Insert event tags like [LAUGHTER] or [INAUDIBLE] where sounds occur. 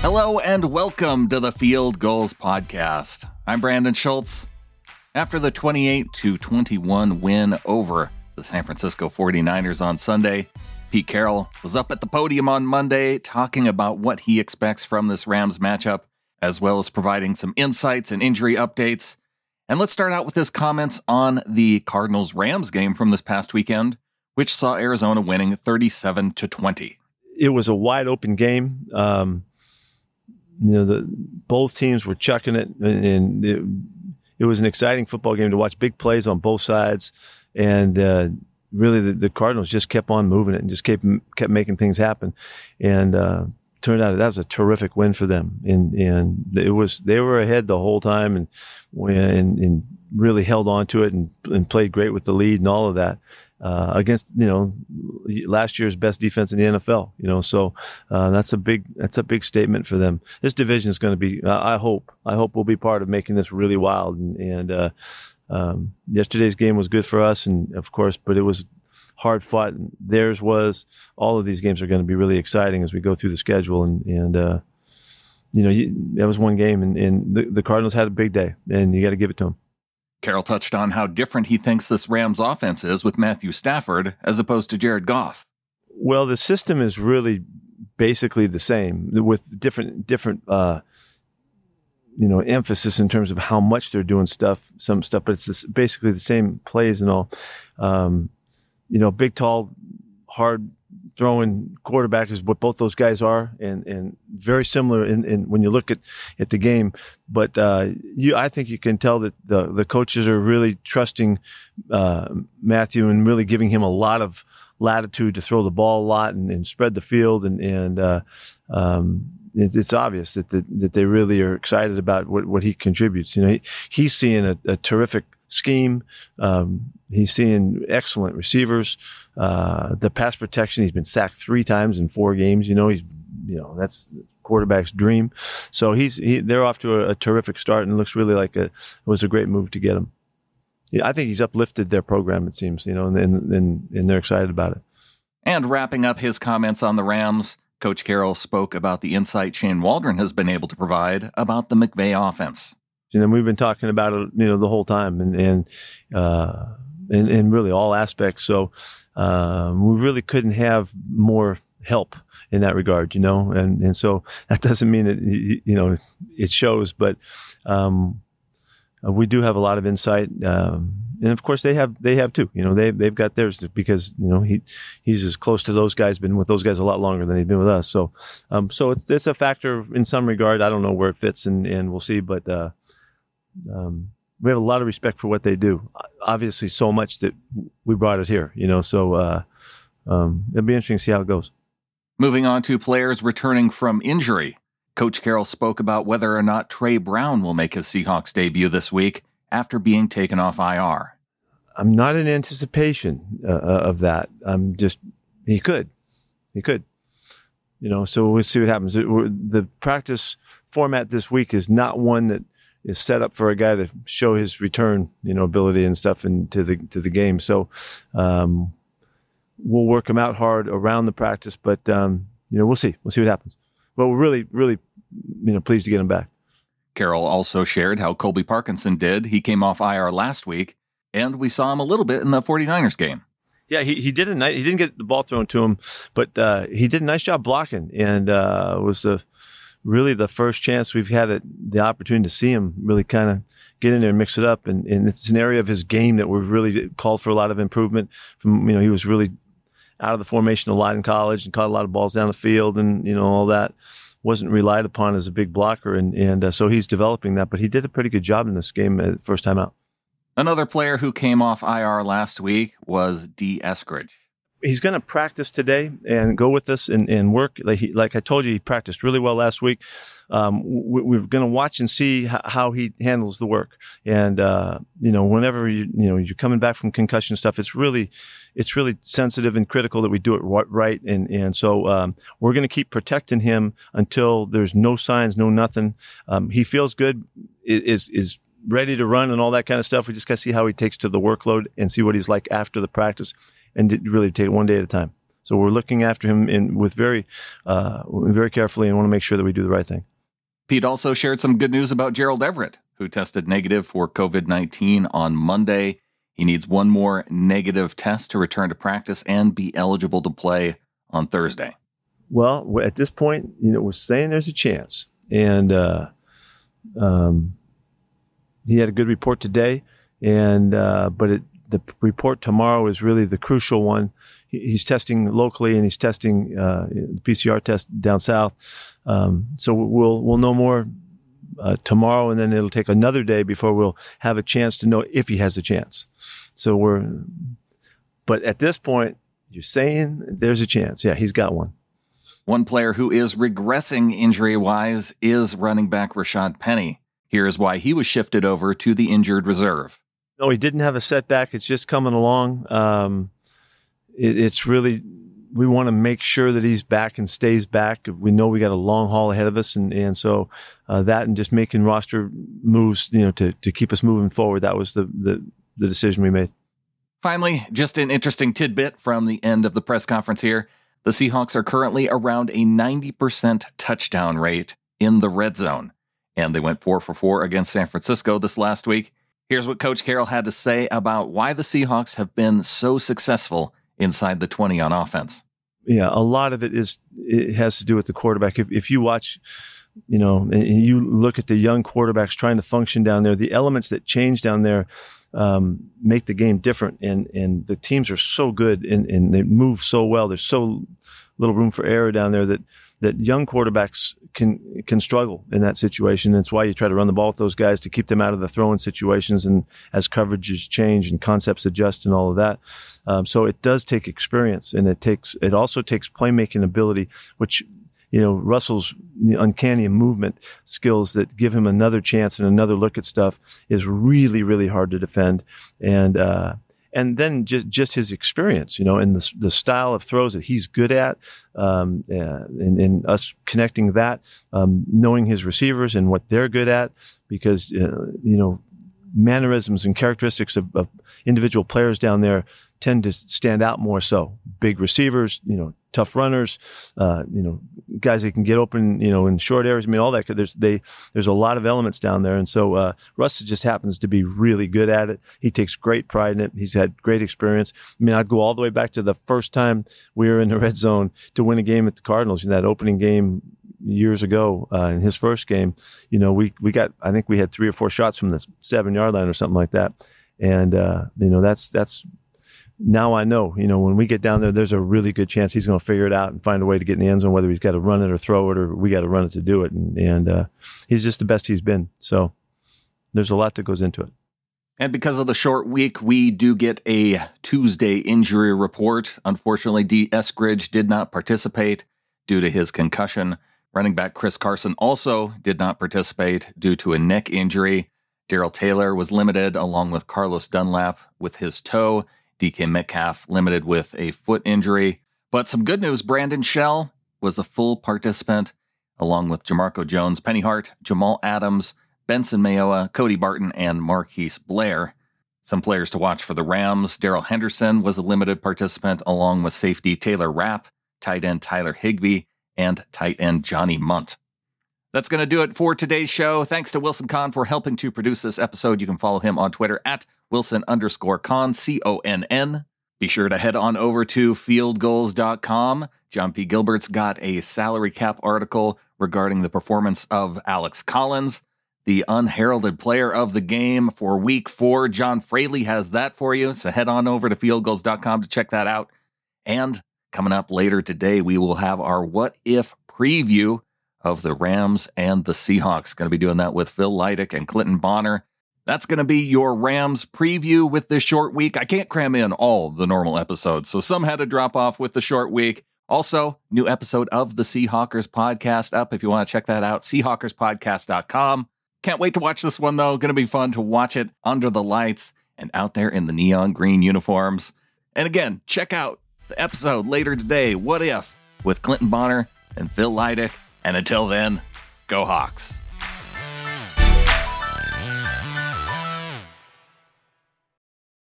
Hello and welcome to the Field Gulls Podcast. I'm Brandon Schultz. After the 28 to 21 win over the San Francisco 49ers on Sunday, Pete Carroll was up at the podium on Monday talking about what he expects from this Rams matchup, as well as providing some insights and injury updates. And let's start out with his comments on the Cardinals Rams game from this past weekend, which saw Arizona winning 37 to 20. It was a wide open game. Um, you know, the both teams were chucking it, and it, it, was an exciting football game to watch. Big plays on both sides, and uh, really the, the, Cardinals just kept on moving it and just kept kept making things happen. And uh, turned out that was a terrific win for them. And and it was they were ahead the whole time, and and, and really held on to it and, and played great with the lead and all of that uh, against you know last year's best defense in the NFL. You know, so uh, that's a big that's a big statement for them. This division is going to be. I hope I hope we'll be part of making this really wild. And, and uh, um, yesterday's game was good for us, and of course, but it was hard fought. And Theirs was. All of these games are going to be really exciting as we go through the schedule, and and uh, you know you, that was one game, and, and the, the Cardinals had a big day, and you got to give it to them. Carroll touched on how different he thinks this Rams offense is with Matthew Stafford as opposed to Jared Goff. Well, the system is really basically the same with different different uh, you know emphasis in terms of how much they're doing stuff, some stuff, but it's this, basically the same plays and all. Um, you know, big, tall, hard throwing quarterback is what both those guys are, and and very similar in, in when you look at at the game. But uh, you, I think you can tell that the the coaches are really trusting uh, Matthew and really giving him a lot of latitude to throw the ball a lot and, and spread the field, and and uh, um, it's, obvious that, that that they really are excited about what what he contributes. You know, he, he's seeing a, a terrific scheme. Um, he's seeing excellent receivers. Uh, the pass protection, he's been sacked three times in four games. You know, he's, you know, that's quarterback's dream. So he's, he, they're off to a, a, terrific start and it looks really like a, it was a great move to get him. Yeah, I think he's uplifted their program, it seems, you know, and, and, and they're excited about it. And wrapping up his comments on the Rams, Coach Carroll spoke about the insight Shane Waldron has been able to provide about the McVay offense. And we've been talking about it, you know, the whole time, and and uh, in, in really all aspects. So um, we really couldn't have more help in that regard, you know. And and so that [LAUGHS] doesn't mean that you know it shows, but um, we do have a lot of insight. Um, and of course they have they have too. You know they they've got theirs because you know he he's as close to those guys, been with those guys a lot longer than he's been with us. So um, so it's, it's a factor in some regard. I don't know where it fits, and and we'll see. But uh, um, we have a lot of respect for what they do. Obviously, so much that we brought it here, you know. So uh, um, it'll be interesting to see how it goes. Moving on to players returning from injury. Coach Carroll spoke about whether or not Tre Brown will make his Seahawks debut this week after being taken off IR. I'm not in anticipation uh, uh, of that. I'm just he could, he could, you know. So we'll see what happens. It, the practice format this week is not one that is set up for a guy to show his return, you know, ability and stuff into the to the game. So um, we'll work him out hard around the practice, but um, you know, we'll see. We'll see what happens. But we're really, really, you know, pleased to get him back. Carroll also shared how Colby Parkinson did. He came off IR last week, and we saw him a little bit in the 49ers game. Yeah, he, he did a nice, he didn't get the ball thrown to him, but uh, he did a nice job blocking and uh, was a really the first chance we've had it, the opportunity to see him really kind of get in there and mix it up. And, and it's an area of his game that we've really called for a lot of improvement. From you know, he was really out of the formation a lot in college and caught a lot of balls down the field and you know all that wasn't relied upon as a big blocker and and uh, so he's developing that. But he did a pretty good job in this game uh, first time out. Another player who came off IR last week was Dee Eskridge he's going to practice today and go with us and, and work. Like, he, like I told you, he practiced really well last week. Um, we, are going to watch and see how, how, he handles the work. And, uh, you know, whenever you, you know, you're coming back from concussion stuff, it's really, it's really sensitive and critical that we do it right. And, and so, um, we're going to keep protecting him until there's no signs, no nothing. Um, he feels good, is, is, ready to run and all that kind of stuff. We just got to see how he takes to the workload and see what he's like after the practice and really take it one day at a time. So we're looking after him in with very, uh, very carefully, and want to make sure that we do the right thing. Pete also shared some good news about Gerald Everett, who tested negative for COVID 19 on Monday. He needs one more negative test to return to practice and be eligible to play on Thursday. Well, at this point, you know, we're saying there's a chance, and uh, um, he had a good report today, and uh, but it, the report tomorrow is really the crucial one. he's testing locally, and he's testing uh, the PCR test down south. Um, so we'll we'll know more uh, tomorrow, and then it'll take another day before we'll have a chance to know if he has a chance. So we're, but at this point, you're saying there's a chance. Yeah, he's got one. One player who is regressing injury wise is running back Rashad Penny. Here's why he was shifted over to the injured reserve. No, he didn't have a setback. It's just coming along. Um, it, it's really, we want to make sure that he's back and stays back. We know we got a long haul ahead of us. And, and so uh, that and just making roster moves, you know, to, to keep us moving forward, that was the, the, the decision we made. Finally, just an interesting tidbit from the end of the press conference here. The Seahawks are currently around a 90% touchdown rate in the red zone, and they went 4 for 4 against San Francisco this last week. Here's what Coach Carroll had to say about why the Seahawks have been so successful inside the 20 on offense. Yeah, a lot of it is it has to do with the quarterback. If, if you watch, you know, and you look at the young quarterbacks trying to function down there, the elements that change down there um, make the game different. And and the teams are so good and, and they move so well. There's so little room for error down there that that young quarterbacks can can struggle in that situation. That's why you try to run the ball with those guys to keep them out of the throwing situations and as coverages change and concepts adjust and all of that. Um, so it does take experience and it takes it also takes playmaking ability, which you know, Russell's uncanny movement skills that give him another chance and another look at stuff is really, really hard to defend. And, uh, and then just just his experience, you know, and the the style of throws that he's good at, um, uh, and, and, us connecting that, um, knowing his receivers and what they're good at, because uh, you know mannerisms and characteristics of, of, individual players down there tend to stand out more so. Big receivers, you know, tough runners, uh, you know, guys that can get open, you know, in short areas. I mean, all that. There's they there's a lot of elements down there, and so uh, Russ just happens to be really good at it. He takes great pride in it. He's had great experience. I mean, I'd go all the way back to the first time we were in the red zone to win a game at the Cardinals in that opening game years ago uh, in his first game. You know, we we got I think we had three or four shots from the seven yard line or something like that, and uh, you know that's that's now I know, you know, when we get down there, there's a really good chance he's going to figure it out and find a way to get in the end zone, whether he's got to run it or throw it, or we got to run it to do it. And, and uh, he's just the best he's been. So there's a lot that goes into it. And because of the short week, we do get a Tuesday injury report. Unfortunately, Dee Eskridge did not participate due to his concussion. Running back Chris Carson also did not participate due to a neck injury. Darrell Taylor was limited along with Carlos Dunlap with his toe. DK Metcalf limited with a foot injury. But some good news Brandon Shell was a full participant, along with Jamarco Jones, Penny Hart, Jamal Adams, Benson Mayowa, Cody Barton, and Marquise Blair. Some players to watch for the Rams. Darrell Henderson was a limited participant, along with safety Taylor Rapp, tight end Tyler Higbee, and tight end Johnny Mundt. That's going to do it for today's show. Thanks to Wilson Conn for helping to produce this episode. You can follow him on Twitter at Wilson underscore Conn, C O N N. Be sure to head on over to fieldgulls.com. John P. Gilbert's got a salary cap article regarding the performance of Alex Collins, the unheralded player of the game for week four. John Fraley has that for you. So head on over to fieldgulls.com to check that out. And coming up later today, we will have our what if preview of the Rams and the Seahawks. Going to be doing that with Phil Leidick and Clinton Bonner. That's going to be your Rams preview with this short week. I can't cram in all the normal episodes, so some had to drop off with the short week. Also, new episode of the Seahawkers podcast up if you want to check that out, seahawkerspodcast.com. Can't wait to watch this one though. Going to be fun to watch it under the lights and out there in the neon green uniforms. And again, check out the episode later today, What If, with Clinton Bonner and Phil Leidick. And until then, go Hawks.